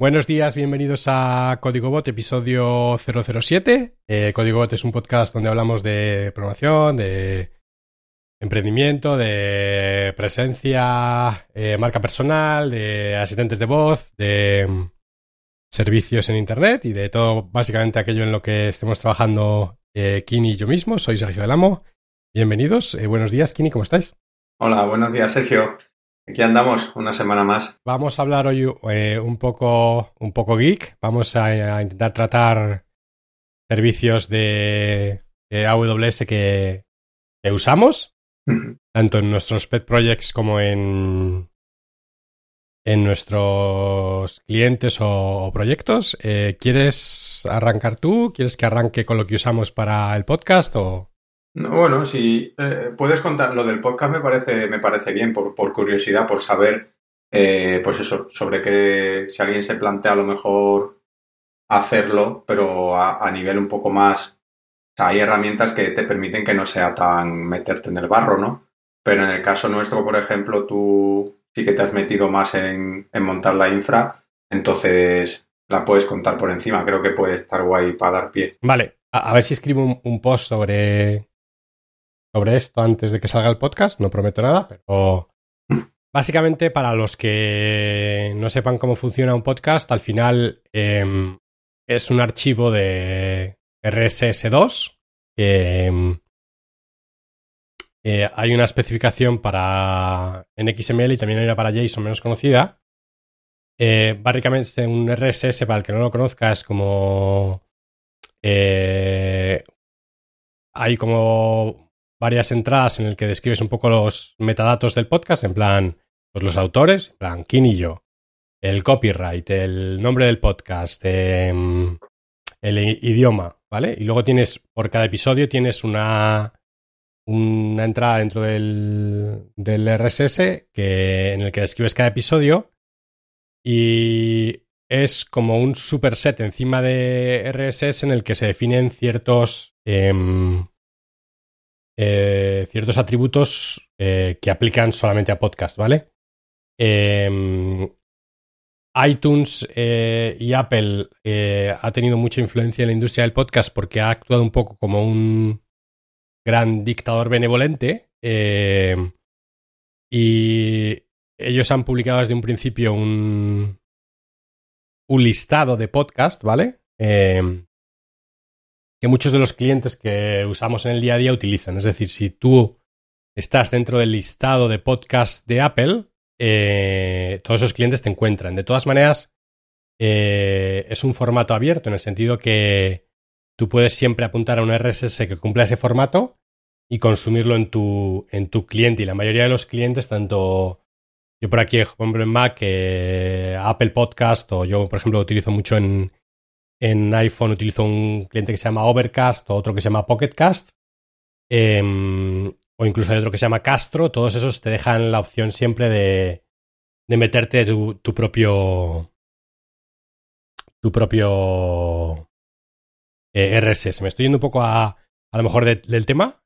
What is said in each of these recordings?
Buenos días, bienvenidos a Código Bot, episodio 007. Eh, Código Bot es un podcast donde hablamos de programación, de emprendimiento, de presencia, eh, marca personal, de asistentes de voz, de mm, servicios en Internet y de todo básicamente aquello en lo que estemos trabajando eh, Kini y yo mismo. Soy Sergio Del Amo. Bienvenidos. Eh, buenos días, Kini, ¿cómo estáis? Hola, buenos días, Sergio. Aquí andamos una semana más. Vamos a hablar hoy eh, un poco un poco geek. Vamos a, a intentar tratar servicios de, de AWS que, que usamos, tanto en nuestros pet projects como en en nuestros clientes o, o proyectos. Eh, ¿Quieres arrancar tú? ¿Quieres que arranque con lo que usamos para el podcast o...? No, bueno, si eh, puedes contar lo del podcast me parece, me parece bien, por, por curiosidad, por saber, eh, pues eso, sobre qué, si alguien se plantea a lo mejor hacerlo, pero a, nivel un poco más, o sea, hay herramientas que te permiten que no sea tan meterte en el barro, ¿no? Pero en el caso nuestro, por ejemplo, tú sí que te has metido más en, en montar la infra, entonces la puedes contar por encima, creo que puede estar guay para dar pie. Vale, a, ver si escribo un post sobre, sobre esto antes de que salga el podcast, no prometo nada, pero básicamente para los que no sepan cómo funciona un podcast, al final eh, es un archivo de RSS2 que eh, eh, hay una especificación para en XML y también hay una para JSON menos conocida. Eh, básicamente un RSS, para el que no lo conozca, es como... Eh, hay como varias entradas en el que describes un poco los metadatos del podcast, en plan, pues los autores, en plan, quién y yo, el copyright, el nombre del podcast, eh, el idioma, ¿vale? Y luego tienes, por cada episodio tienes una, una entrada dentro del, del RSS que, en el que describes cada episodio y es como un superset encima de RSS en el que se definen ciertos eh, eh, ciertos atributos eh, que aplican solamente a podcast, ¿vale? Eh, iTunes eh, y Apple ha tenido mucha influencia en la industria del podcast porque ha actuado un poco como un gran dictador benevolente eh, y ellos han publicado desde un principio un, un listado de podcast, ¿vale? Eh, que muchos de los clientes que usamos en el día a día utilizan. Es decir, si tú estás dentro del listado de podcast de Apple, eh, todos esos clientes te encuentran. De todas maneras, eh, es un formato abierto en el sentido que tú puedes siempre apuntar a un RSS que cumpla ese formato y consumirlo en tu, en tu cliente. Y la mayoría de los clientes, tanto yo por aquí, por ejemplo, en Mac, eh, Apple Podcast, o yo, por ejemplo, lo utilizo mucho en, en iPhone, utilizo un cliente que se llama Overcast o otro que se llama Pocketcast. Eh, o incluso hay otro que se llama Castro. Todos esos te dejan la opción siempre de, de meterte tu, tu propio. tu propio eh, RSS. Me estoy yendo un poco a, a lo mejor de, del tema.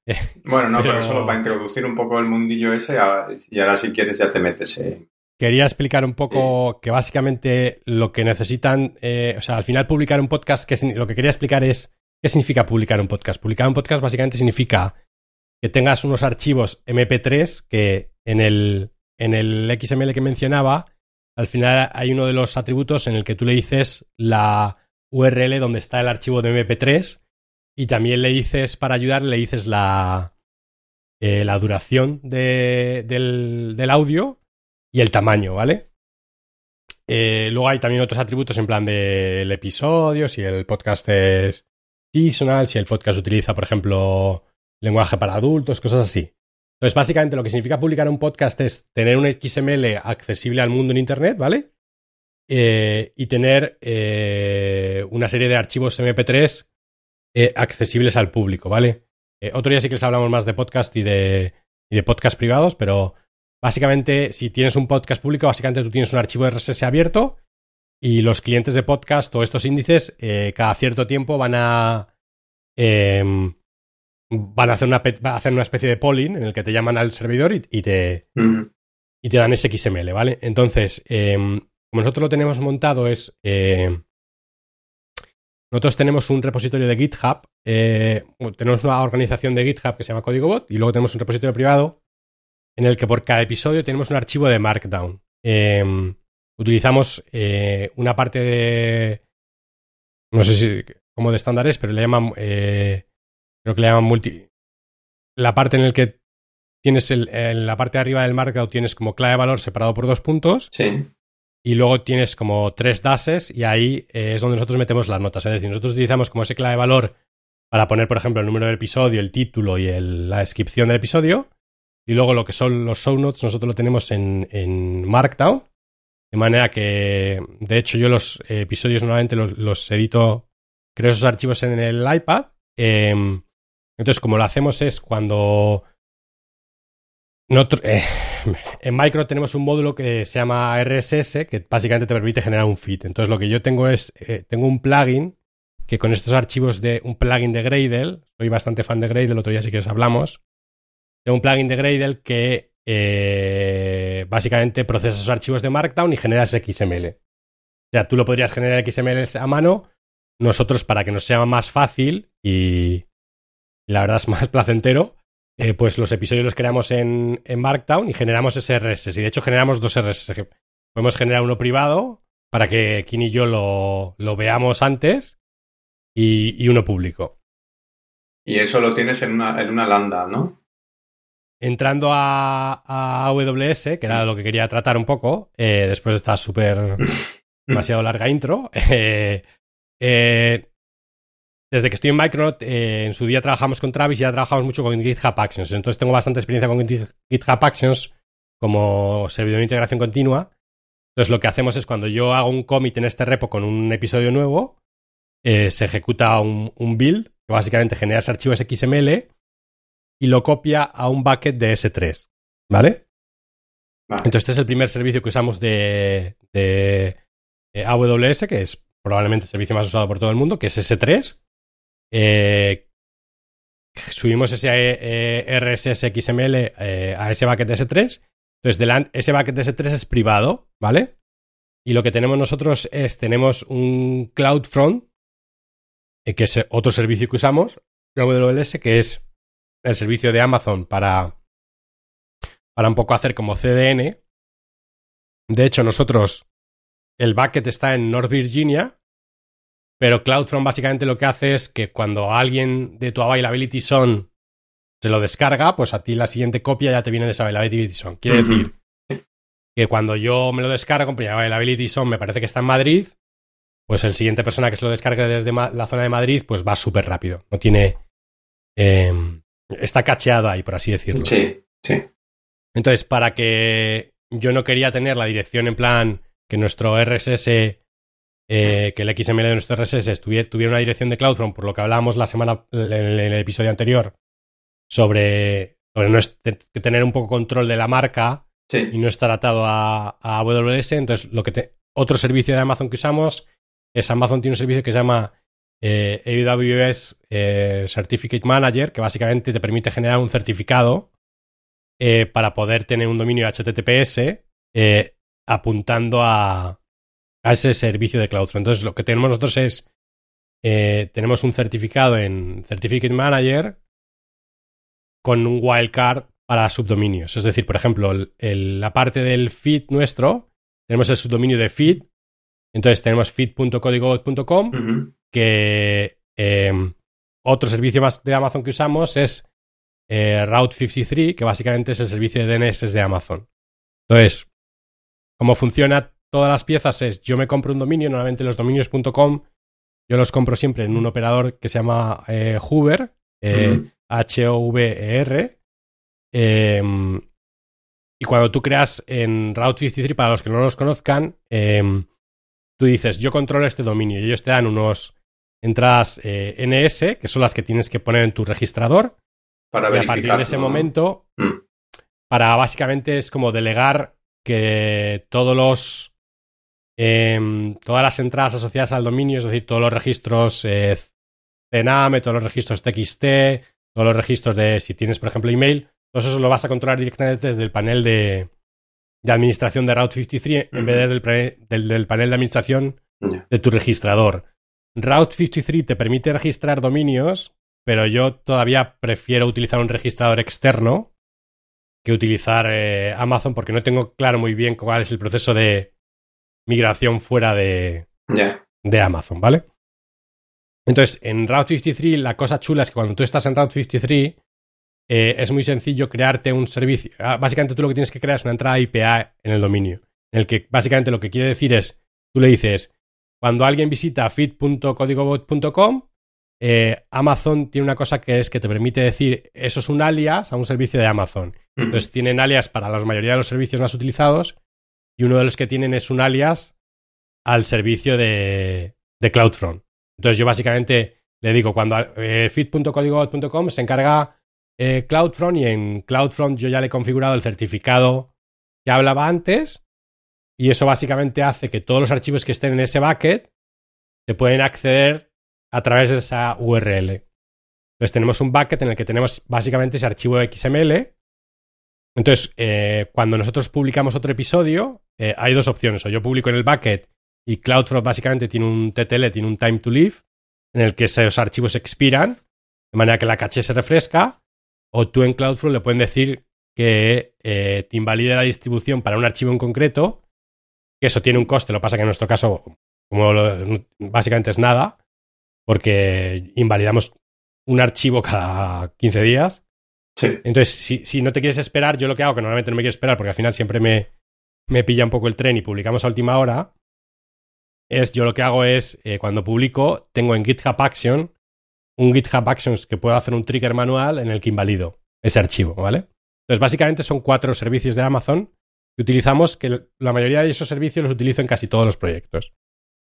Bueno, no, pero... Pero- solo para introducir un poco el mundillo ese a- y ahora si quieres ya te metes. eh. Quería explicar un poco que básicamente lo que necesitan, eh, o sea, al final publicar un podcast, que lo que quería explicar es qué significa publicar un podcast. Publicar un podcast básicamente significa que tengas unos archivos MP3 que en el, en el XML que mencionaba, al final hay uno de los atributos en el que tú le dices la URL donde está el archivo de MP3 y también le dices, para ayudar, le dices la, eh, la duración de- del, del audio y el tamaño, ¿vale? Eh, luego hay también otros atributos en plan del episodio, si el podcast es seasonal, si el podcast utiliza, por ejemplo, lenguaje para adultos, cosas así. Entonces, básicamente lo que significa publicar un podcast es tener un XML accesible al mundo en Internet, ¿vale? Eh, y tener eh, una serie de archivos MP3 eh, accesibles al público, ¿vale? Otro día sí que les hablamos más de podcast y de, y de podcast privados, pero básicamente si tienes un podcast público, básicamente tú tienes un archivo RSS abierto y los clientes de podcast o estos índices eh, cada cierto tiempo van a em, van a hacer una, a hacer una especie de polling en el que te llaman al servidor y, y te, Mm. y te dan ese XML, ¿vale? Entonces, em, como nosotros lo tenemos montado es... Eh, nosotros tenemos un repositorio de GitHub, eh, tenemos una organización de GitHub que se llama CódigoBot y luego tenemos un repositorio privado en el que por cada episodio tenemos un archivo de Markdown. Em, utilizamos eh, una parte de... No sé si como de estándares, pero le llaman... creo que le llaman multi... La parte en el que tienes en la parte de arriba del Markdown tienes como clave de valor separado por dos puntos. Sí y luego tienes como tres dases y ahí eh, es donde nosotros metemos las notas. Es decir, nosotros utilizamos como ese clave de valor para poner, por ejemplo, el número del episodio, el título y la descripción del episodio. Y luego lo que son los show notes nosotros lo tenemos en, Markdown. De manera que, de hecho, yo los episodios normalmente los, edito, creo esos archivos en el iPad. Em, entonces, como lo hacemos es cuando eh, en Micro tenemos un módulo que se llama RSS, que básicamente te permite generar un feed. Entonces lo que yo tengo es, eh, tengo un plugin que con estos archivos de un plugin de Gradle, soy bastante fan de Gradle, otro día sí que os hablamos, tengo un plugin de Gradle que eh, básicamente procesa esos archivos de Markdown y genera ese XML. O sea, tú lo podrías generar XML a mano, nosotros para que nos sea más fácil y la verdad es más placentero, eh, pues los episodios los creamos en, Markdown y generamos ese RSS. Y de hecho generamos dos RSS. Podemos generar uno privado para que Kim y yo lo, veamos antes y, uno público. Y eso lo tienes en una, en una lambda, ¿no? Entrando a, a AWS, que era lo que quería tratar un poco, eh, después de esta súper demasiado larga intro, eh, desde que estoy en Micronaut, eh, en su día trabajamos con Travis y ya trabajamos mucho con GitHub Actions. Entonces tengo bastante experiencia con GitHub Actions como servidor de integración continua. Entonces lo que hacemos es cuando yo hago un commit en este repo con un episodio nuevo, eh, se ejecuta un, build que básicamente genera ese archivo XML y lo copia a un bucket de S3. ¿Vale? Entonces este es el primer servicio que usamos de, de AWS, que es probablemente el servicio más usado por todo el mundo, que es S3. Eh, subimos ese eh, RSS XML eh, a ese bucket de S3. Entonces, ese bucket de S3 es privado, ¿vale? Y lo que tenemos nosotros es, tenemos un CloudFront, que es otro servicio que usamos, AWS, que es el servicio de Amazon para, para un poco hacer como CDN. De hecho, nosotros, el bucket está en North Virginia, pero CloudFront básicamente lo que hace es que cuando alguien de tu Availability Zone se lo descarga, pues a ti la siguiente copia ya te viene de esa Availability Zone. Quiere decir que cuando yo me lo descargo, mi Availability Zone me parece que está en Madrid, pues el siguiente persona que se lo descargue desde la zona de Madrid, pues va súper rápido. No tiene... Em, está cacheada ahí, por así decirlo. Sí, sí. Entonces, para que yo no quería tener la dirección en plan que nuestro RSS eh, que el XML de nuestro RSS tuviera una dirección de CloudFront, por lo que hablábamos la semana, en el episodio anterior, sobre, tener un poco control de la marca y no estar atado a, AWS. Entonces, lo que otro servicio de Amazon que usamos es Amazon tiene un servicio que se llama eh, AWS eh, Certificate Manager, que básicamente te permite generar un certificado para poder tener un dominio HTTPS apuntando a, ese servicio de CloudFront. Entonces, lo que tenemos nosotros es, eh, tenemos un certificado en Certificate Manager con un wildcard para subdominios. Es decir, por ejemplo, la parte del feed nuestro, tenemos el subdominio de feed. Entonces tenemos feed.codigo.com, que em, otro servicio más de Amazon que usamos es eh, Route 53, que básicamente es el servicio de DNS de Amazon. Entonces, ¿cómo funciona? todas las piezas es, yo me compro un dominio, normalmente los dominios.com, yo los compro siempre en un operador que se llama eh, Hoover, H-O-V-E-R. Eh, em, y cuando tú creas en Route 53, para los que no los conozcan, em, tú dices, yo controlo este dominio y ellos te dan unos entradas eh, NS, que son las que tienes que poner en tu registrador. Para y a partir de ese momento, mm. para básicamente es como delegar que todos los Em, todas las entradas asociadas al dominio, es decir, todos los registros eh, CNAME, todos los registros TXT, todos los registros de si tienes, por ejemplo, email, todo eso lo vas a controlar directamente desde el panel de, de administración de Route 53 en vez del, del, panel de administración de tu registrador. Route 53 te permite registrar dominios, pero yo todavía prefiero utilizar un registrador externo que utilizar eh, Amazon porque no tengo claro muy bien cuál es el proceso de migración fuera de, de Amazon, ¿vale? Entonces, en Route 53 la cosa chula es que cuando tú estás en Route 53 eh, es muy sencillo crearte un servicio. Ah, básicamente tú lo que tienes que crear es una entrada IPA en el dominio, en el que básicamente lo que quiere decir es, tú le dices, cuando alguien visita feed.codigobot.com, eh, Amazon tiene una cosa que es que te permite decir, eso es un alias a un servicio de Amazon. Entonces tienen alias para la mayoría de los servicios más utilizados y uno de los que tienen es un alias al servicio de, de CloudFront. Entonces yo básicamente le digo, cuando eh, feed.codigobot.com se encarga eh, CloudFront y en CloudFront yo ya le he configurado el certificado que hablaba antes y eso básicamente hace que todos los archivos que estén en ese bucket se pueden acceder a través de esa URL. Entonces tenemos un bucket en el que tenemos básicamente ese archivo XML. Entonces, eh, cuando nosotros publicamos otro episodio, eh, hay dos opciones. O yo publico en el bucket y CloudFront básicamente tiene un TTL, tiene un time to live, en el que esos archivos expiran, de manera que la caché se refresca, o tú en Cloudflare le pueden decir que eh, te invalide la distribución para un archivo en concreto, que eso tiene un coste, lo que pasa que en nuestro caso, como básicamente es nada, porque invalidamos un archivo cada 15 días. Sí. Entonces, si, no te quieres esperar, yo lo que hago, que normalmente no me quiero esperar, porque al final siempre me, me pilla un poco el tren y publicamos a última hora, es yo lo que hago es, eh, cuando publico, tengo en GitHub Action un GitHub Actions que puedo hacer un trigger manual en el que invalido ese archivo, ¿vale? Entonces, básicamente son cuatro servicios de Amazon que utilizamos, que la mayoría de esos servicios los utilizo en casi todos los proyectos,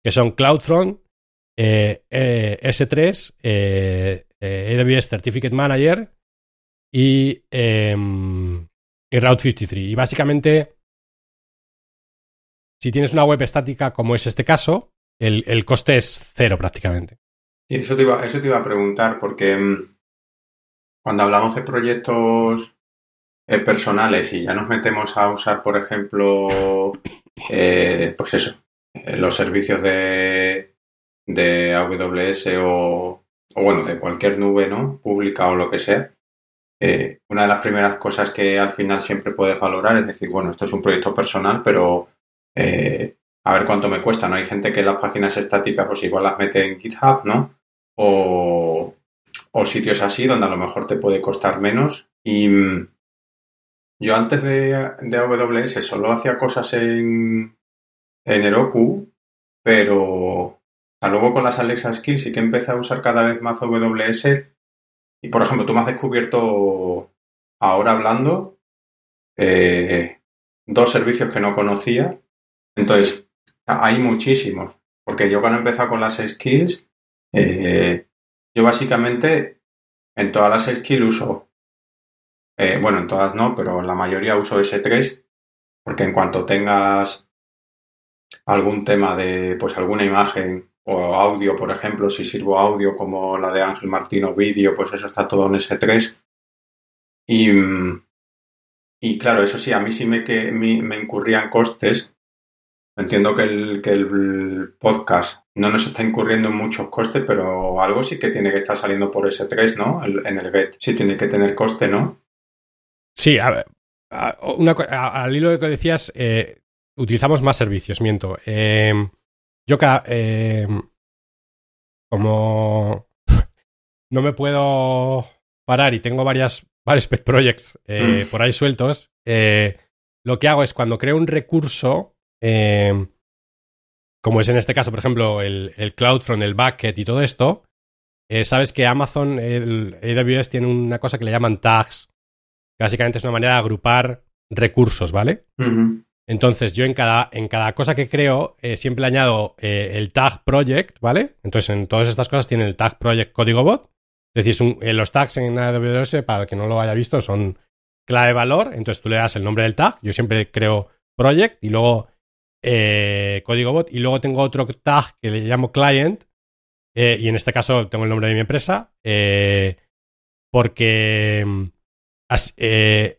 que son CloudFront, eh, eh, S3, eh, AWS Certificate Manager y, em, y Route 53. Y básicamente, si tienes una web estática como es este caso, el coste es cero prácticamente. Eso te iba, eso te iba a preguntar, porque mm, cuando hablamos de proyectos eh, personales y ya nos metemos a usar, por ejemplo, eh, pues eso, eh, los servicios de, de AWS o, o, bueno, de cualquier nube, ¿no? Pública o lo que sea. una de las primeras cosas que al final siempre puedes valorar es decir, bueno, esto es un proyecto personal, pero a ver cuánto me cuesta, ¿no? Hay gente que las páginas estáticas pues igual las mete en GitHub, ¿no? o, sitios así donde a lo mejor te puede costar menos. Y mm, yo antes de, de AWS solo hacía cosas en, en Heroku, pero luego con las Alexa Skills sí que empecé a usar cada vez más AWS. Y por ejemplo, tú me has descubierto ahora hablando eh, dos servicios que no conocía. Entonces, hay muchísimos. Porque yo cuando he empezado con las skills, eh, yo básicamente en todas las skills uso, eh, bueno, en todas no, pero la mayoría uso S3, porque en cuanto tengas algún tema de, pues alguna imagen o audio, por ejemplo, si sirvo audio como la de Ángel Martino vídeo, pues eso está todo en S3. Y, y claro, eso sí, a mí sí me, que, me, me incurrían costes Entiendo que el, que el podcast no nos está incurriendo en muchos costes, pero algo sí que tiene que estar saliendo por S3, ¿no? en el GET sí tiene que tener coste, ¿no? Sí, a ver, al hilo de que decías, eh, utilizamos más servicios, miento. Eh, yo eh, como no me puedo parar y tengo varias, varios pet projects mm. por ahí sueltos, lo que hago es cuando creo un recurso, eh, como es en este caso, por ejemplo, el, el CloudFront, el Bucket y todo esto, eh, sabes que Amazon, el AWS tiene una cosa que le llaman tags, básicamente es una manera de agrupar recursos, ¿vale? Entonces, yo en cada, en cada cosa que creo, eh, siempre le añado el tag project, ¿vale? Entonces, en todas estas cosas tiene el tag project código bot. Es decir, los tags en AWS, para el que no lo haya visto, son clave valor. Entonces, tú le das el nombre del tag. Yo siempre creo project y luego eh, código bot y luego tengo otro tag que le llamo client eh, y en este caso tengo el nombre de mi empresa eh, mm,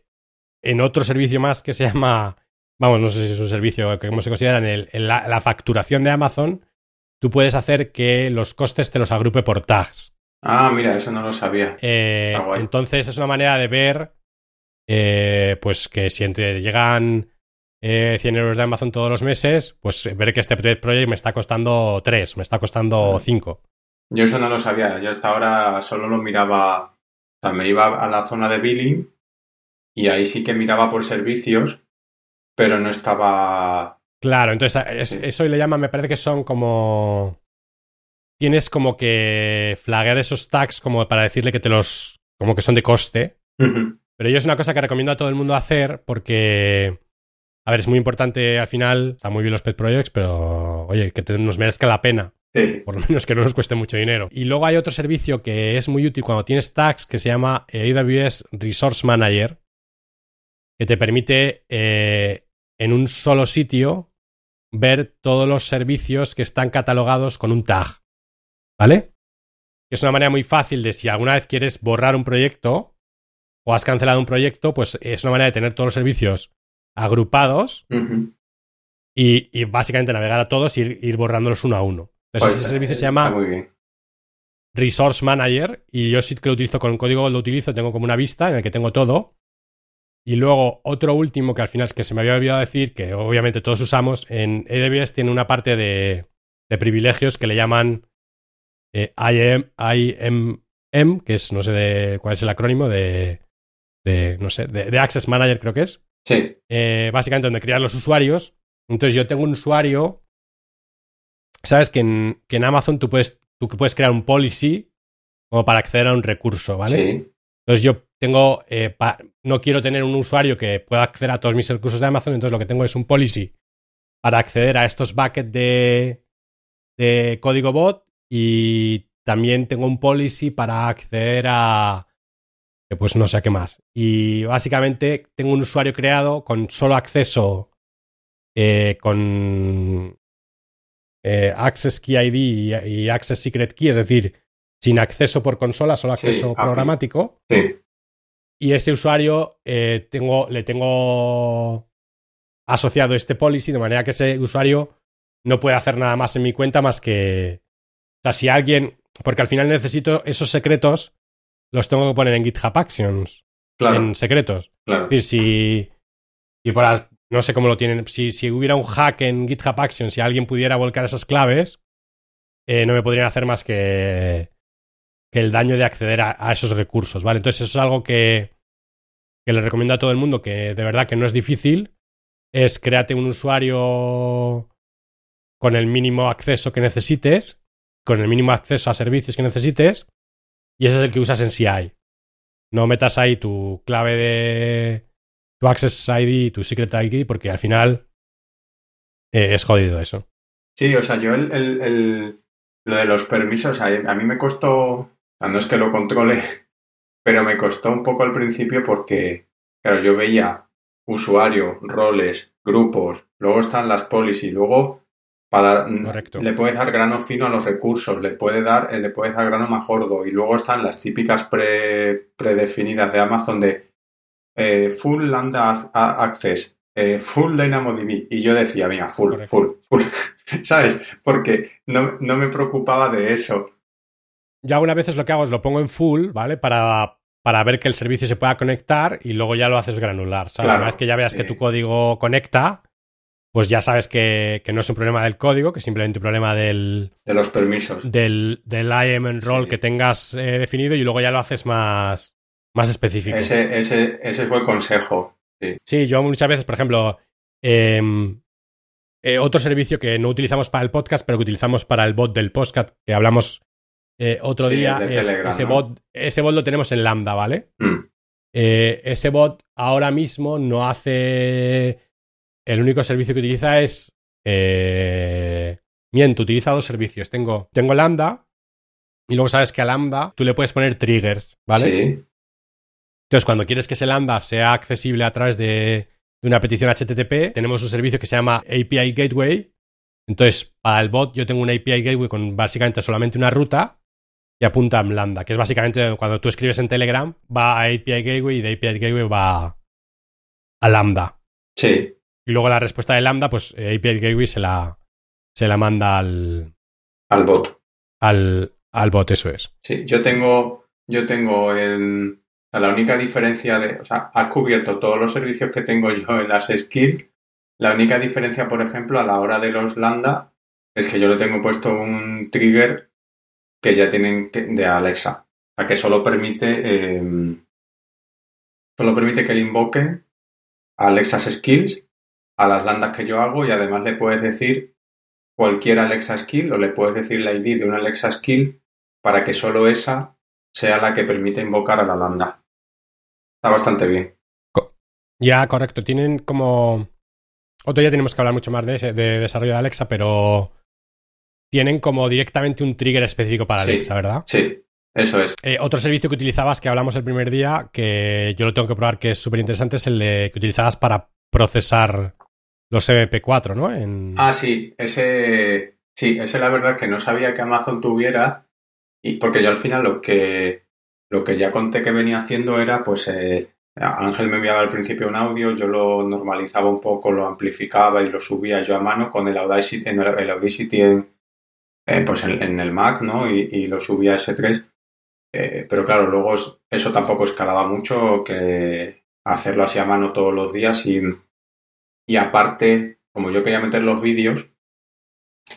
en otro servicio más que se llama vamos, no sé si es un servicio que como se considera en, el, en la, la facturación de Amazon, tú puedes hacer que los costes te los agrupe por tags. Ah, mira, eso no lo sabía. Eh, Ah, entonces es una manera de ver, eh, pues que si te llegan eh, 100 euros de Amazon todos los meses, pues ver que este pro- proyecto me está costando 3, me está costando Vale. 5. Yo eso no lo sabía. Yo hasta ahora solo lo miraba. O sea, me iba a la zona de billing y ahí sí que miraba por servicios, pero no estaba. Claro, entonces es- Sí. eso le llaman, me parece que son como... Tienes como que flaguear esos tags como para decirle que te los... como que son de coste. Pero yo es una cosa que recomiendo a todo el mundo hacer porque, a ver, es muy importante al final, está muy bien los pet projects, pero oye, que te- nos merezca la pena, Sí. por lo menos que no nos cueste mucho dinero. Y luego hay otro servicio que es muy útil cuando tienes tags que se llama eh, AWS Resource Manager, que te permite eh, en un solo sitio ver todos los servicios que están catalogados con un tag. ¿Vale? Es una manera muy fácil de si alguna vez quieres borrar un proyecto o has cancelado un proyecto, pues es una manera de tener todos los servicios agrupados y básicamente navegar a todos y ir, ir borrándolos uno a uno. Entonces, Pues, ese servicio se eh, llama. Resource Manager y yo sí que lo utilizo con código, lo utilizo, tengo como una vista en la que tengo todo. Y luego otro último que al final es que se me había olvidado decir, que obviamente todos usamos, en AWS tiene una parte de, de privilegios que le llaman eh, IAM, IMM, que es, no sé de, cuál es el acrónimo de, de no sé, de, de Access Manager creo que es. Sí. Eh, básicamente donde crean los usuarios. Entonces yo tengo un usuario. Sabes que en, que en Amazon tú puedes, tú puedes crear un policy como para acceder a un recurso, ¿vale? Sí. Entonces yo tengo, eh, pa- no quiero tener un usuario que pueda acceder a todos mis recursos de Amazon, entonces lo que tengo es un policy para acceder a estos buckets de, de código bot y también tengo un policy para acceder a, que pues no sé qué más. Y básicamente tengo un usuario creado con solo acceso eh, con eh, Access Key ID y, y Access Secret Key, es decir, sin acceso por consola, solo acceso programático. Sí. Y ese usuario eh, tengo, le tengo asociado este policy de manera que ese usuario no puede hacer nada más en mi cuenta más que. O sea, si alguien. Porque al final necesito esos secretos, los tengo que poner en GitHub Actions, Claro. en secretos. claro. Es decir, si. si por no sé cómo lo tienen. Si, si hubiera un hack en GitHub Actions, si alguien pudiera volcar esas claves, eh, no me podrían hacer más que, que el daño de acceder a, a esos recursos, ¿vale? Entonces, eso es algo que, que le recomiendo a todo el mundo, que de verdad que no es difícil. Es créate un usuario con el mínimo acceso que necesites, con el mínimo acceso a servicios que necesites, y ese es el que usas en CI. No metas ahí tu clave de tu Access ID y tu Secret ID, porque al final eh, es jodido eso. Sí, o sea, yo el, el- el- lo de los permisos, a, a mí me costó, no es que lo controle, pero me costó un poco al principio porque, claro, yo veía usuario, roles, grupos, luego están las policy, luego para Correcto. le puedes dar grano fino a los recursos, le puede dar, eh, le puedes dar grano más gordo, y luego están las típicas pre, predefinidas de Amazon de eh, full lambda access, eh, full DynamoDB, y yo decía, venga, full, Correcto. full, full, ¿sabes? Porque no, no me preocupaba de eso. Yo algunas veces lo que hago es lo pongo en full, ¿vale? Para, para ver que el servicio se pueda conectar y luego ya lo haces granular, ¿sabes? Claro, Una vez que ya veas sí. que tu código conecta, pues ya sabes que, que no es un problema del código, que es simplemente un problema del, de los permisos. del, del IAM enroll Sí. que tengas eh, definido y luego ya lo haces más, más específico. Ese, ese, ese fue el consejo. Sí, yo muchas veces, por ejemplo, em, eh, otro servicio que no utilizamos para el podcast, pero que utilizamos para el bot del podcast, que hablamos eh, otro Sí, día, es- Telegram, ese, ¿no? bot, ese bot lo tenemos en Lambda, ¿vale? Mm, Eh, ese bot ahora mismo no hace... El único servicio que utiliza es... Eh... Miento, utiliza dos servicios. Tengo, tengo Lambda y luego sabes que a Lambda tú le puedes poner triggers, ¿vale? Sí, Entonces, cuando quieres que ese lambda sea accesible a través de, de una petición HTTP, tenemos un servicio que se llama API Gateway. Entonces, para el bot yo tengo un API Gateway con básicamente solamente una ruta y apunta a lambda, que es básicamente cuando tú escribes en Telegram, va a API Gateway y de API Gateway va a lambda. sí. y luego la respuesta de Lambda, pues eh, API Gateway se la, se la manda al, al bot. Al, al bot, eso es. Sí, yo tengo, yo tengo en, la única diferencia de, o sea, has cubierto todos los servicios que tengo yo en las skills. La única diferencia, por ejemplo, a la hora de los lambda es que yo le tengo puesto un trigger que ya tienen de Alexa. O sea, que solo permite, em, solo permite que le invoquen a Alexa's skills a las landas que yo hago y además le puedes decir cualquier Alexa skill o le puedes decir la ID de una Alexa skill para que solo esa sea la que permite invocar a la lambda. Está bastante bien. Ya, correcto. Tienen como... Otro día tenemos que hablar mucho más de, ese, de desarrollo de Alexa, pero tienen como directamente un trigger específico para Alexa, ¿verdad? Sí, eso es. Eh, otro servicio que utilizabas, que hablamos el primer día, que yo lo tengo que probar, que es súper interesante, es el de que utilizabas para procesar los MP4, ¿no? En... Ah, sí, ese, sí, ese la verdad que no sabía que Amazon tuviera, y porque yo al final lo que, lo que ya conté que venía haciendo era, pues, eh, Ángel me enviaba al principio un audio, yo lo normalizaba un poco, lo amplificaba y lo subía yo a mano con el Audacity, en el, Audacity en, pues en, el Mac, ¿no? Y, lo subía a S3. Eh, pero claro, luego eso tampoco escalaba mucho que hacerlo así a mano todos los días y y aparte, como yo quería meter los vídeos,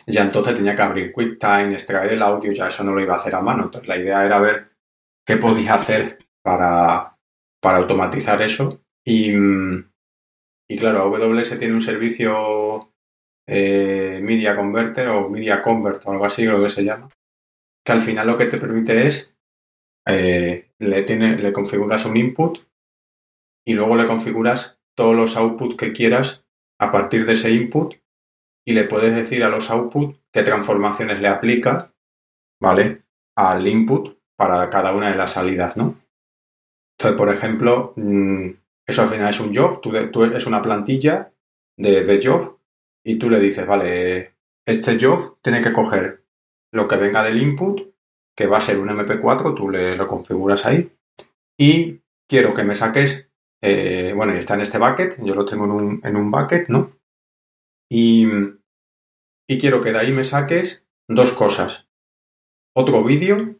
ya entonces tenía que abrir QuickTime, extraer el audio, ya eso no lo iba a hacer a mano. Entonces la idea era ver qué podía hacer para, para automatizar eso. Y, y claro, AWS tiene un servicio eh, Media Converter o Media Convert o algo así, creo que se llama, que al final lo que te permite es, eh, le, le configuras un input y luego le configuras todos los outputs que quieras a partir de ese input y le puedes decir a los outputs qué transformaciones le aplica, ¿vale? Al input para cada una de las salidas, ¿no? Entonces, por ejemplo, mm, eso al final es un job, tú, tú es una plantilla de, job y tú le dices, vale, este job tiene que coger lo que venga del input, que va a ser un MP4, tú le lo configuras ahí, y quiero que me saques eh, bueno, está en este bucket, yo lo tengo en un, en un bucket, ¿no? Y, quiero que de ahí me saques dos cosas. Otro vídeo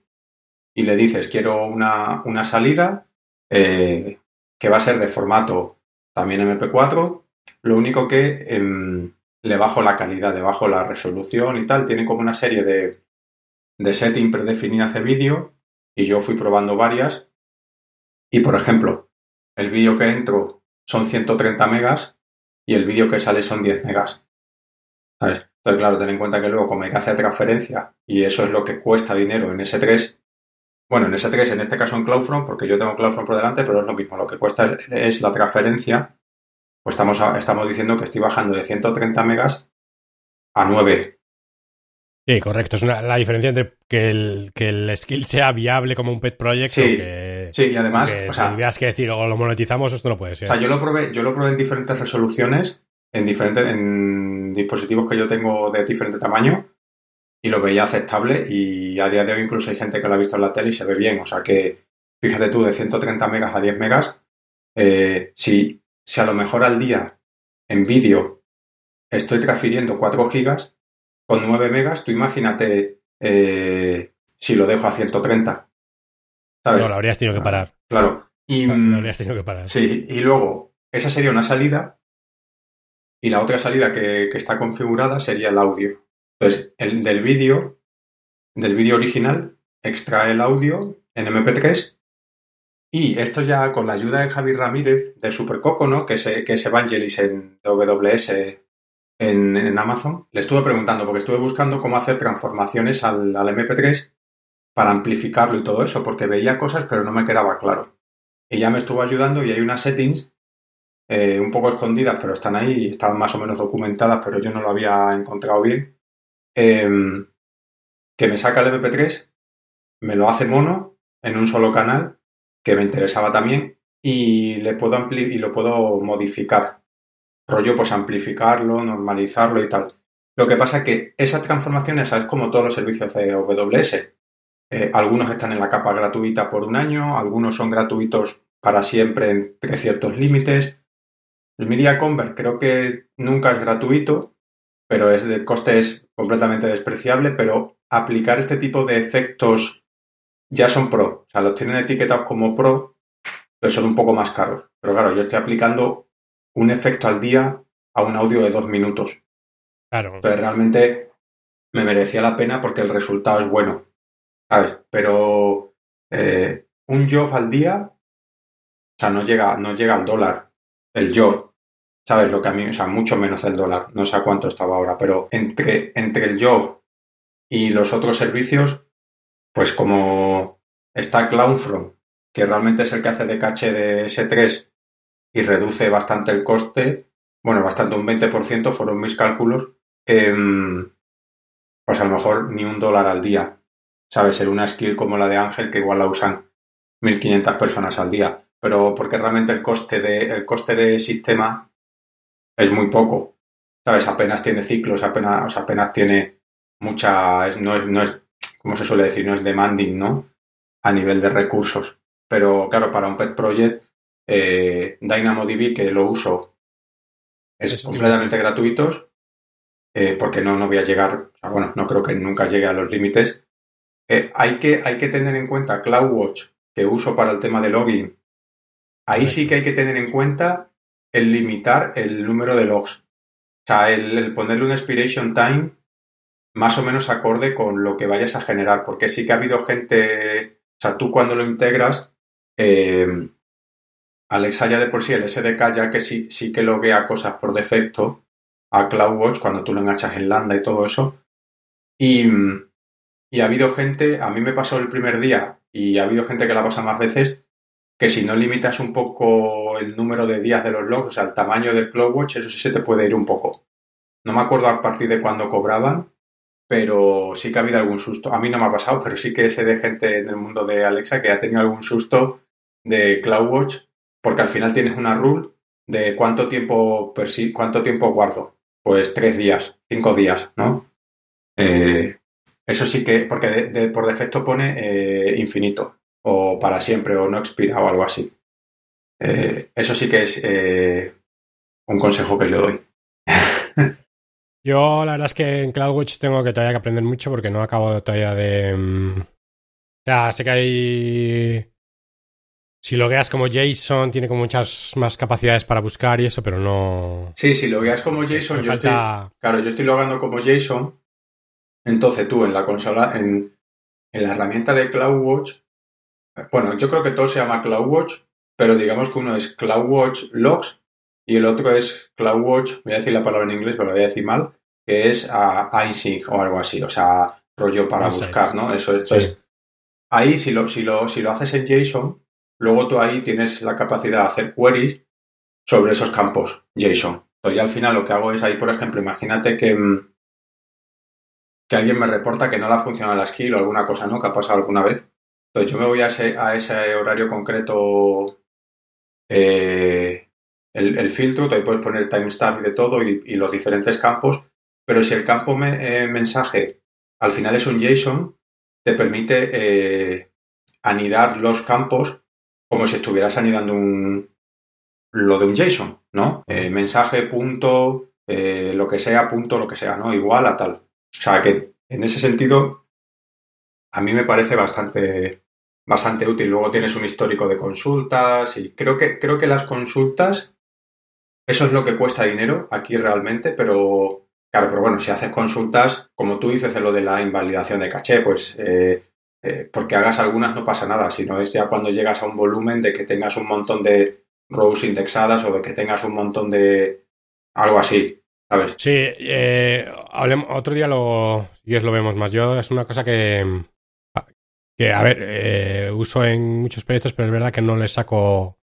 y le dices, quiero una, una salida eh, que va a ser de formato también MP4. Lo único que em, le bajo la calidad, le bajo la resolución y tal. Tiene como una serie de, de settings predefinidas de vídeo y yo fui probando varias. Y por ejemplo, el vídeo que entro son 130 megas y el vídeo que sale son 10 megas. Entonces, claro, ten en cuenta que luego, como hay que hacer transferencia y eso es lo que cuesta dinero en S3, bueno, en S3, en este caso en CloudFront, porque yo tengo CloudFront por delante, pero es lo mismo. Lo que cuesta es la transferencia. Pues estamos, estamos diciendo que estoy bajando de 130 megas a 9. Sí, correcto. Es una, la diferencia entre que el, que el skill sea viable como un pet project sí, que, sí, y además, o sea, si que decir o lo monetizamos, esto no puede ser. O sea, yo lo probé, yo lo probé en diferentes resoluciones, en diferentes, en dispositivos que yo tengo de diferente tamaño, y lo veía aceptable, y a día de hoy incluso hay gente que lo ha visto en la tele y se ve bien. O sea que, fíjate tú, de 130 megas a 10 megas, eh, si, si a lo mejor al día en vídeo estoy transfiriendo 4 gigas, con 9 megas, tú imagínate eh, si lo dejo a 130. ¿sabes? No, lo habrías tenido que ah, parar. Claro. Y, no, lo habrías tenido que parar. Sí, y luego, esa sería una salida. Y la otra salida que, está configurada sería el audio. Entonces, el del vídeo, del vídeo original, extrae el audio en MP3 y esto ya con la ayuda de Javi Ramírez de Supercoco, ¿no? Que es, que es Evangelis en WS en, Amazon, le estuve preguntando, porque estuve buscando cómo hacer transformaciones al, MP3 para amplificarlo y todo eso, porque veía cosas pero no me quedaba claro. Ya me estuvo ayudando y hay unas settings eh, un poco escondidas, pero están ahí, estaban más o menos documentadas, pero yo no lo había encontrado bien, em, que me saca el MP3, me lo hace mono en un solo canal, que me interesaba también, y, le puedo y lo puedo modificar rollo pues amplificarlo, normalizarlo y tal. Lo que pasa es que esas transformaciones es como todos los servicios de AWS. Eh, algunos están en la capa gratuita por un año, algunos son gratuitos para siempre entre ciertos límites. El Media Convert creo que nunca es gratuito, pero es de coste es completamente despreciable, pero aplicar este tipo de efectos ya son pro. O sea, los tienen etiquetados como pro, pero son un poco más caros. Pero claro, yo estoy aplicando un efecto al día a un audio de dos minutos. Claro. Entonces realmente me merecía la pena porque el resultado es bueno. ¿Sabes? Pero eh, un job al día, o sea, no llega, no llega al dólar. El job. ¿Sabes? Lo que a mí, o sea, mucho menos del dólar. No sé a cuánto estaba ahora, pero entre, entre el job y los otros servicios, pues como está CloudFront, que realmente es el que hace de caché de S3 y reduce bastante el coste, bueno, bastante un 20% fueron mis cálculos, em, pues a lo mejor ni un dólar al día. ¿Sabes? Ser una skill como la de Ángel, que igual la usan 1.500 personas al día. Pero porque realmente el coste de, el coste de sistema es muy poco. ¿Sabes? Apenas tiene ciclos, apenas, o sea, apenas tiene mucha. No es, no es, como se suele decir, no es demanding, ¿no? A nivel de recursos. Pero claro, para un pet project, eh, DynamoDB, que lo uso, es Es completamente gratuito, eh, porque no, no voy a llegar, o sea, bueno, no creo que nunca llegue a los límites. Eh, hay, que, hay que tener en cuenta CloudWatch, que uso para el tema de login. Ahí sí que hay que tener en cuenta el limitar el número de logs. O sea, el, el ponerle un expiration time más o menos acorde con lo que vayas a generar, porque sí que ha habido gente, o sea, tú cuando lo integras, eh, Alexa ya de por sí, el SDK ya que sí, sí que loguea cosas por defecto a CloudWatch cuando tú lo enganchas en Lambda y todo eso. Y, y ha habido gente, a mí me pasó el primer día y ha habido gente que la pasa más veces, que si no limitas un poco el número de días de los logs, o sea, el tamaño del CloudWatch, eso sí se te puede ir un poco. No me acuerdo a partir de cuándo cobraban, pero sí que ha habido algún susto. A mí no me ha pasado, pero sí que sé de gente en el mundo de Alexa que ha tenido algún susto de CloudWatch, porque al final tienes una rule de cuánto tiempo, cuánto tiempo guardo. Pues tres días, cinco días, ¿no? Eh, eso sí que, porque por defecto pone eh, infinito, o para siempre, o no expira, o algo así. Eh, eso sí que es un consejo que yo doy. Yo la verdad es que en CloudWatch tengo que todavía que aprender mucho porque no acabo todavía de... mm, O sea, sé que hay... Si logueas como JSON, tiene como muchas más capacidades para buscar y eso, pero no... Sí, si lo veas como JSON, yo estoy. Claro, yo estoy logando como JSON. Entonces tú en la consola, en, en la herramienta de CloudWatch, bueno, yo creo que todo se llama CloudWatch, pero digamos que uno es CloudWatch Logs y el otro es CloudWatch, voy a decir la palabra en inglés, pero la voy a decir mal, que es a iSync o algo así, o sea, rollo para buscar, ¿no? Eso es. Sí. Ahí si lo, si, lo, si lo haces en JSON, luego tú ahí tienes la capacidad de hacer queries sobre esos campos JSON. Entonces ya al final lo que hago es ahí, por ejemplo, imagínate que, mm, que alguien me reporta que no le ha funcionado la skill o alguna cosa, ¿no? Que ha pasado alguna vez. Entonces yo me voy a ese, horario concreto eh, el, filtro, te puedes poner timestamp y de todo y, los diferentes campos, pero si el campo eh, mensaje al final es un JSON, te permite eh, anidar los campos como si estuvieras anidando un, lo de un JSON, ¿no? Eh, mensaje, punto, eh, lo que sea, punto, lo que sea, ¿no? Igual a tal. O sea que en ese sentido a mí me parece bastante, bastante útil. Luego tienes un histórico de consultas y creo que, creo que las consultas, eso es lo que cuesta dinero aquí realmente, pero claro, pero bueno, si haces consultas, como tú dices de lo de la invalidación de caché, pues eh, eh, porque hagas algunas no pasa nada, sino es ya cuando llegas a un volumen de que tengas un montón de rows indexadas o de que tengas un montón de algo así, ¿sabes? Sí, eh, hablem- otro día lo, si lo vemos más. Yo es una cosa que, que a ver, eh, uso en muchos proyectos, pero es verdad que no le saco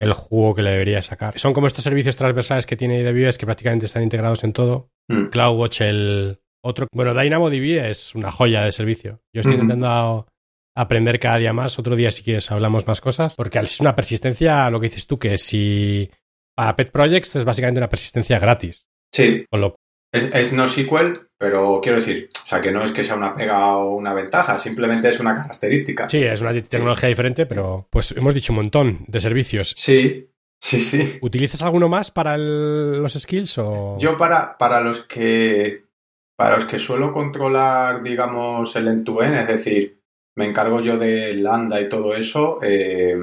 el jugo que le debería sacar. Son como estos servicios transversales que tiene AWS que prácticamente están integrados en todo. Mm. CloudWatch, el otro. Bueno, DynamoDB es una joya de servicio. Yo estoy intentando aprender cada día más. Otro día, si quieres, hablamos más cosas. Porque es una persistencia, lo que dices tú, que si para Pet Projects es básicamente una persistencia gratis. Sí, Con lo es, es no SQL, pero quiero decir, o sea, que no es que sea una pega o una ventaja, simplemente es una característica. Sí, es una tecnología diferente, pero pues hemos dicho un montón de servicios. Sí, Sí, sí. ¿Utilizas alguno más para los skills o...? Yo para, para los que para los que suelo controlar, digamos, el end-to-end, es decir, me encargo yo de lambda y todo eso, eh,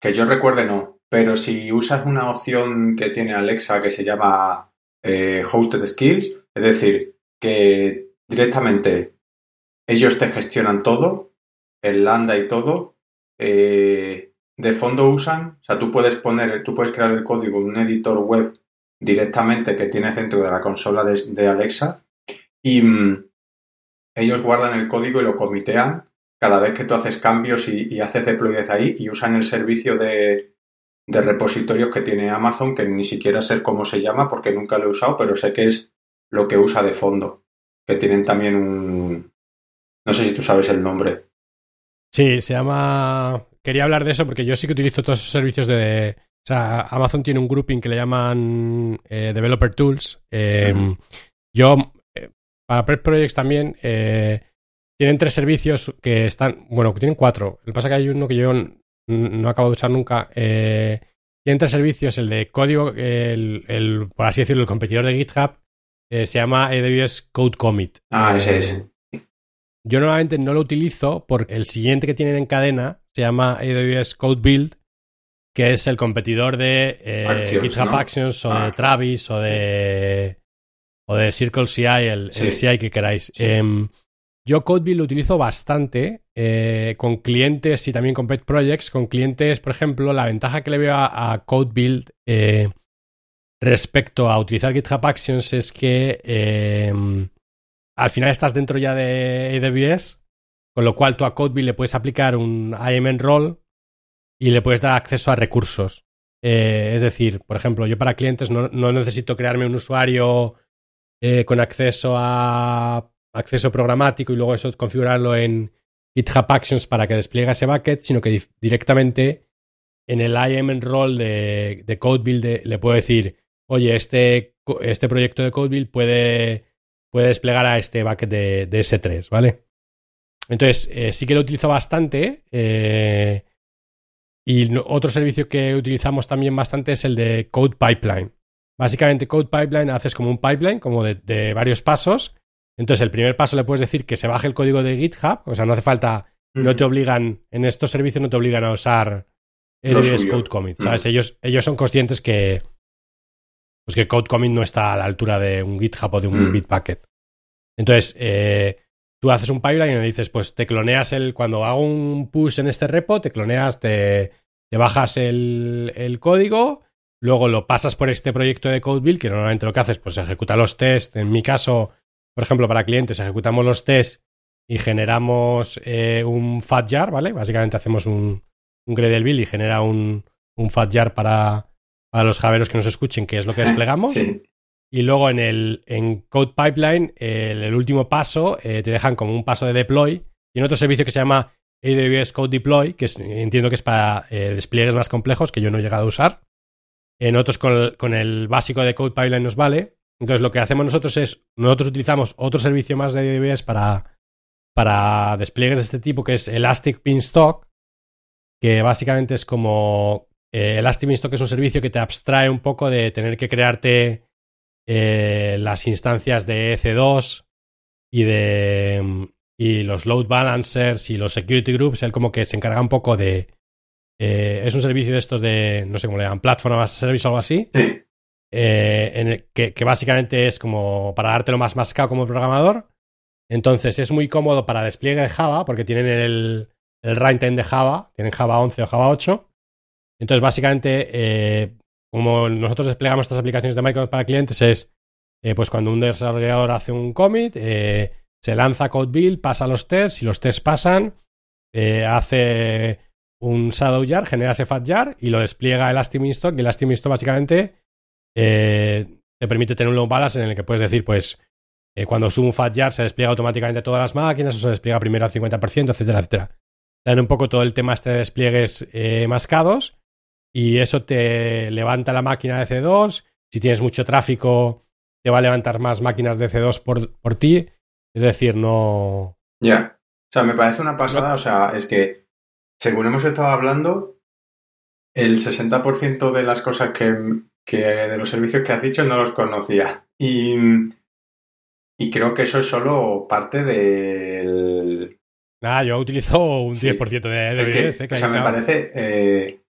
que yo recuerde no, pero si usas una opción que tiene Alexa que se llama eh, Hosted Skills, es decir, que directamente ellos te gestionan todo, el lambda y todo, eh, de fondo usan, o sea, tú puedes poner, tú puedes crear el código en un editor web directamente que tienes dentro de la consola de, Alexa y mm, ellos guardan el código y lo comitean cada vez que tú haces cambios y, haces deploy desde ahí y usan el servicio de, de, repositorios que tiene Amazon, que ni siquiera sé cómo se llama porque nunca lo he usado, pero sé que es lo que usa de fondo, que tienen también un... No sé si tú sabes el nombre. Sí, se llama quería hablar de eso porque yo sí que utilizo todos esos servicios de... O sea, Amazon tiene un grouping que le llaman eh, Developer Tools. Em, yo, eh, para Prep Projects también, eh, tienen tres servicios que están... Bueno, tienen cuatro. Lo que pasa es que hay uno que yo no acabo de usar nunca. tienen tres servicios. El de código, el, por así decirlo, el competidor de GitHub, se llama AWS Code Commit. Ah, ese es. Yo normalmente no lo utilizo porque el siguiente que tienen en cadena se llama AWS Code Build, que es el competidor de eh, GitHub Actions o de ah. Travis o de, o de Circle CI, el, CI que queráis. Em, yo CodeBuild lo utilizo bastante eh, con clientes y también con pet projects. Con clientes, por ejemplo, la ventaja que le veo a, a CodeBuild eh, respecto a utilizar GitHub Actions es que em, al final estás dentro ya de AWS con lo cual tú a CodeBuild le puedes aplicar un IAM role y le puedes dar acceso a recursos. Eh, es decir, por ejemplo, yo para clientes no, necesito crearme un usuario eh, con acceso a acceso programático y luego eso configurarlo en GitHub Actions para que despliegue ese bucket, sino que directamente en el IAM role de, de CodeBuild le puedo decir, oye, este, este proyecto de CodeBuild puede, puede desplegar a este bucket de, de S3, ¿vale? Entonces, eh, sí que lo utilizo bastante. Y otro servicio que utilizamos también bastante es el de Code Pipeline. Básicamente, Code Pipeline haces como un pipeline, como de, varios pasos. Entonces, el primer paso le puedes decir que se baje el código de GitHub. O sea, no hace falta, no te obligan, en estos servicios no te obligan a usar Code Commit. ¿Sabes? ellos, ellos son conscientes que, pues que Code Commit no está a la altura de un GitHub o de un Bitbucket. Entonces, eh, tú haces un pipeline y le dices, pues te cloneas el, cuando hago un push en este repo, te cloneas, te, te bajas el, el, código, luego lo pasas por este proyecto de code build, que normalmente lo que haces, pues ejecuta los tests. En mi caso, por ejemplo, para clientes, ejecutamos los tests y generamos eh, un fat jar, ¿vale? Básicamente hacemos un, un Gradle build y genera un, un fat jar para, para los javeros que nos escuchen, que es lo que desplegamos. Sí. Y luego en el en Code Pipeline, el, último paso, eh, te dejan como un paso de deploy. Y en otro servicio que se llama AWS Code Deploy, que entiendo que es para eh, despliegues más complejos, que yo no he llegado a usar. En otros con el, básico de Code Pipeline nos vale. Entonces lo que hacemos nosotros es, nosotros utilizamos otro servicio más de AWS para, para despliegues de este tipo, que es Elastic Beanstalk, que básicamente es como... Eh, Elastic Beanstalk es un servicio que te abstrae un poco de tener que crearte eh, las instancias de EC2 y de y los load balancers y los security groups, él como que se encarga un poco de... Eh, es un servicio de estos de, no sé cómo le llaman, platform as a service o algo así. Eh, en el que, básicamente es como para dártelo más mascado como programador. Entonces es muy cómodo para despliegue de Java porque tienen el, el runtime de Java, tienen Java 11 o Java 8. Entonces básicamente como nosotros desplegamos estas aplicaciones de Microsoft para clientes es, eh, pues cuando un desarrollador hace un commit, eh, se lanza code build, pasa los tests, si los tests pasan, eh, hace un shadow jar, genera ese fat jar y lo despliega el Beanstalk y el Beanstalk básicamente te permite tener un load balance en el que puedes decir, pues, cuando subo un fat jar se despliega automáticamente todas las máquinas o se despliega primero al 50%, etcétera, etcétera. Dan un poco todo el tema este de despliegues mascados y eso te levanta la máquina de C2. Si tienes mucho tráfico, te va a levantar más máquinas de C2 por, por ti. Es decir, no. Ya. O sea, me parece una pasada. O sea, es que, según hemos estado hablando, el 60% de las cosas que, que, de los servicios que has dicho no los conocía. Y, y creo que eso es solo parte del... Ah, yo utilizo un 10% de DVDs. o sea, me parece... Eh,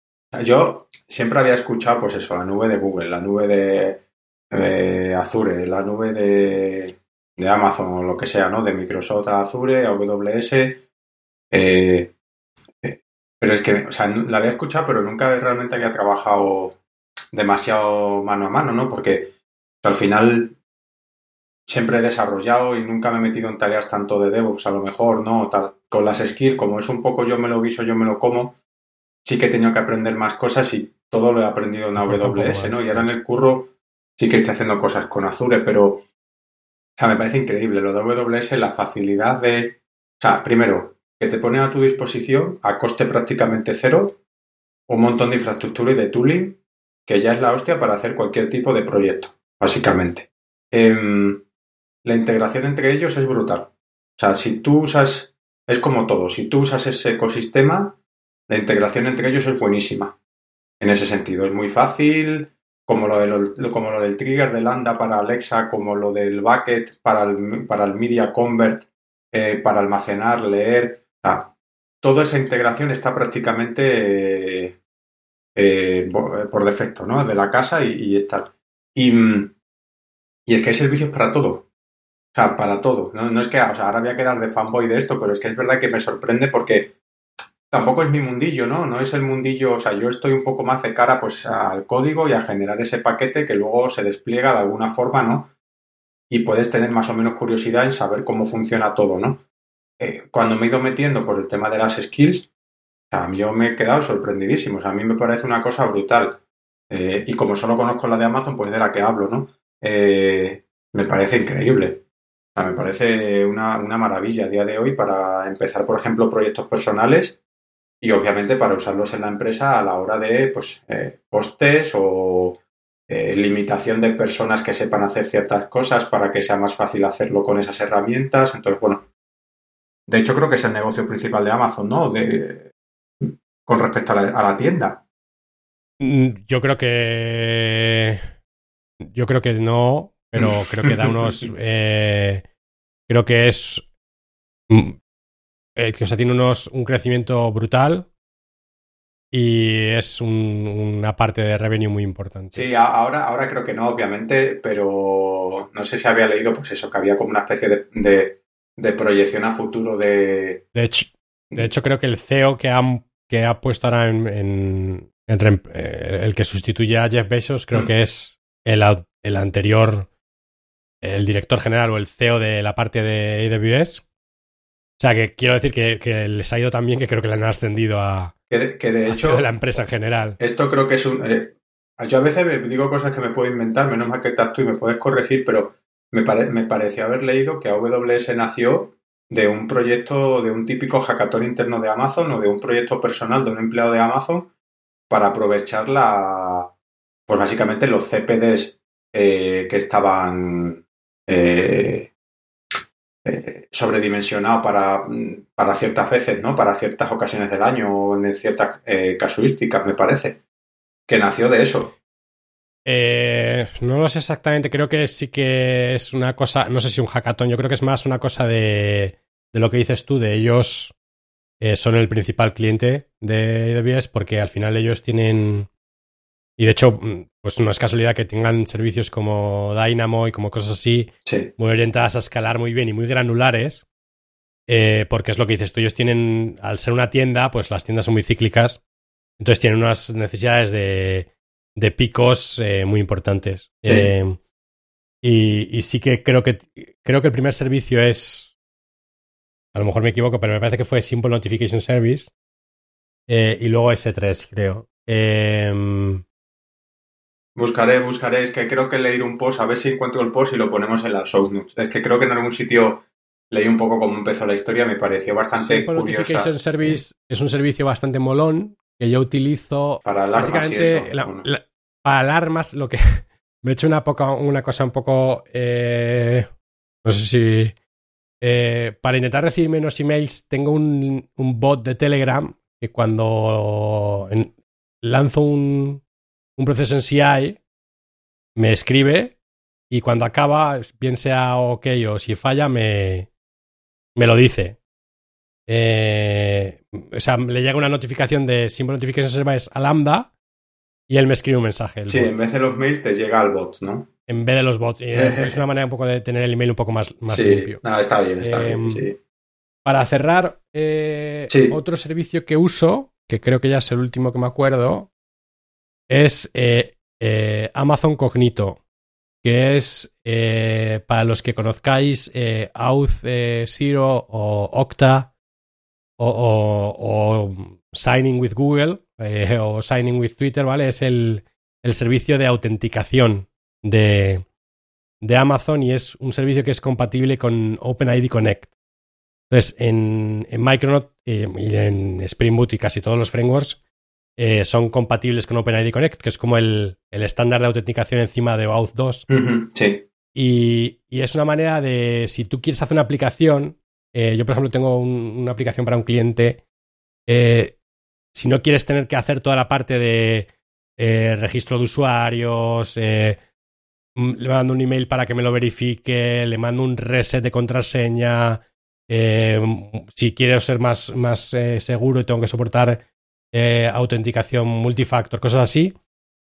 yo siempre había escuchado, pues eso, la nube de Google, la nube de Azure, la nube de, de, Amazon o lo que sea, ¿no? De Microsoft a Azure, AWS. Eh, eh, pero es que, o sea, la había escuchado, pero nunca realmente había trabajado demasiado mano a mano, ¿no? Porque al final siempre he desarrollado y nunca me he metido en tareas tanto de DevOps, a lo mejor, ¿no? Tal. Con las skills, como es un poco yo me lo guiso, yo me lo como, sí que he tenido que aprender más cosas y todo lo he aprendido en AWS, ¿no? Y ahora en el curro sí que estoy haciendo cosas con Azure, pero, o sea, me parece increíble lo de AWS, la facilidad de, o sea, primero, que te pone a tu disposición a coste prácticamente cero un montón de infraestructura y de tooling que ya es la hostia para hacer cualquier tipo de proyecto, básicamente. Em, la integración entre ellos es brutal. O sea, si tú usas, es como todo, si tú usas ese ecosistema, la integración entre ellos es buenísima. En ese sentido, es muy fácil, como lo, como lo del trigger de Lambda para Alexa, como lo del bucket para el, para el Media Convert, eh, para almacenar, leer. toda esa integración está prácticamente eh, por defecto, ¿no? De la casa y, y está. Y, y es que hay servicios para todo. O sea, para todo. No, no es que, o sea, ahora voy a quedar de fanboy de esto, pero es que es verdad que me sorprende porque tampoco es mi mundillo, ¿no? No es el mundillo, o sea, yo estoy un poco más de cara pues al código y a generar ese paquete que luego se despliega de alguna forma, ¿no? Y puedes tener más o menos curiosidad en saber cómo funciona todo, ¿no? Eh, cuando me he ido metiendo por el tema de las skills, yo me he quedado sorprendidísimo, o sea, a mí me parece una cosa brutal. Eh, y como solo conozco la de Amazon, pues de la que hablo, ¿no? Eh, me parece increíble. O sea, me parece una, una maravilla a día de hoy para empezar, por ejemplo, proyectos personales y obviamente para usarlos en la empresa a la hora de pues, eh, costes o eh, limitación de personas que sepan hacer ciertas cosas para que sea más fácil hacerlo con esas herramientas. Entonces, bueno, de hecho creo que es el negocio principal de Amazon, ¿no? De, con respecto a la, tienda. Mm, yo creo que... Yo creo que no, pero creo que da unos... Eh, creo que es eh, que o sea, tiene unos, un crecimiento brutal y es una parte de revenue muy importante. Sí, ahora, ahora creo que no, obviamente, pero no sé si había leído, pues eso, que había como una especie de, de, proyección a futuro de... De hecho, de hecho, creo que el CEO que, han, que ha puesto ahora en, eh, el que sustituye a Jeff Bezos, creo mm. que es el, el anterior, el director general o el CEO de la parte de AWS, o sea, que quiero decir que, les ha ido tan bien que creo que le han ascendido a, que de, hecho de la empresa en general. Esto creo que es un... Eh, yo a veces me digo cosas que me puedo inventar, menos mal que estás tú y me puedes corregir, pero me, me pareció haber leído que AWS nació de un proyecto, de un típico hackathon interno de Amazon o de un proyecto personal de un empleado de Amazon para aprovechar la, pues básicamente los CPDs eh, que estaban eh, eh, sobredimensionado para, para ciertas veces, ¿no? Para ciertas ocasiones del año o en ciertas eh, casuísticas, me parece. Que nació de eso. Eh, no lo sé exactamente, creo que sí que es una cosa, no sé si un hackathon, yo creo que es más una cosa de, de lo que dices tú, de ellos son el principal cliente de AWS porque al final ellos tienen y de hecho, mm, pues no es casualidad que tengan servicios como Dynamo y como cosas así, muy orientadas a escalar muy bien y muy granulares, eh, porque es lo que dices tú, ellos tienen, al ser una tienda, pues las tiendas son muy cíclicas, entonces tienen unas necesidades de, de picos eh, muy importantes. Eh, y, y, sí que creo que creo que el primer servicio es, a lo mejor me equivoco, pero me parece que fue Simple Notification Service y luego S3, creo. Buscaré, buscaré. Es que creo que leí un post, a ver si encuentro el post y lo ponemos en la show notes. Es que creo que en algún sitio leí un poco cómo empezó la historia, me pareció bastante sí, curiosa. Service es un servicio bastante molón que yo utilizo para alarmas básicamente para alarmas. Lo que me he hecho una, poca, una cosa un poco, eh, no sé si eh, para intentar recibir menos emails tengo un, un bot de Telegram que cuando lanzo un, un proceso en CI, me escribe y cuando acaba, bien sea ok o si falla, me, me lo dice. Eh, o sea, le llega una notificación de Simple Notification Service a Lambda y él me escribe un mensaje. Sí, en vez de los mails te llega al bot, ¿no? En vez de los bots. es una manera un poco de tener el email un poco más, más sí, limpio. No, está bien, está bien. Em, Sí. Para cerrar, eh, Sí. otro servicio que uso, que creo que ya es el último que me acuerdo, es eh, eh, Amazon Cognito, que es, eh, para los que conozcáis, Auth Zero o Okta o, Signing with Google o Signing with Twitter, ¿vale? Es el, el servicio de autenticación de, de Amazon y es un servicio que es compatible con OpenID Connect. Entonces, en, en Micronaut y en Spring Boot y casi todos los frameworks eh, son compatibles con OpenID Connect, que es como el, el estándar de autenticación encima de Auth 2. Ujú, sí. Y, y es una manera de, si tú quieres hacer una aplicación, eh, yo por ejemplo tengo un- una aplicación para un cliente, eh, si no quieres tener que hacer toda la parte de registro de usuarios, mm, le mando un email para que me lo verifique, le mando un reset de contraseña, si quiero ser más, más seguro y tengo que soportar eh, autenticación multifactor, cosas así,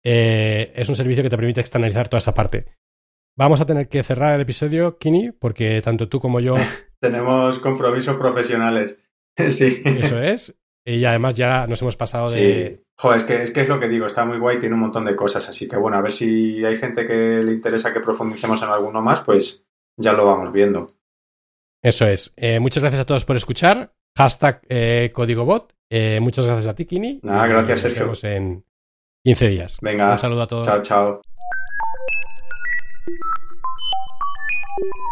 eh, es un servicio que te permite externalizar toda esa parte. Vamos a tener que cerrar el episodio, Kini, porque tanto tú como yo, Tenemos compromisos profesionales. sí. eso es. Y además ya nos hemos pasado de... Joder, es que, es que es lo que digo, está muy guay, tiene un montón de cosas, así que bueno, a ver si hay gente que le interesa que profundicemos en alguno más, pues ya lo vamos viendo. Eso es. Eh, muchas gracias a todos por escuchar. Hashtag eh, CódigoBot. Eh, muchas gracias a ti, Kini. Nada, Y gracias, nos Sergio. vemos en 15 días. Venga. Un saludo a todos. Chao, chao.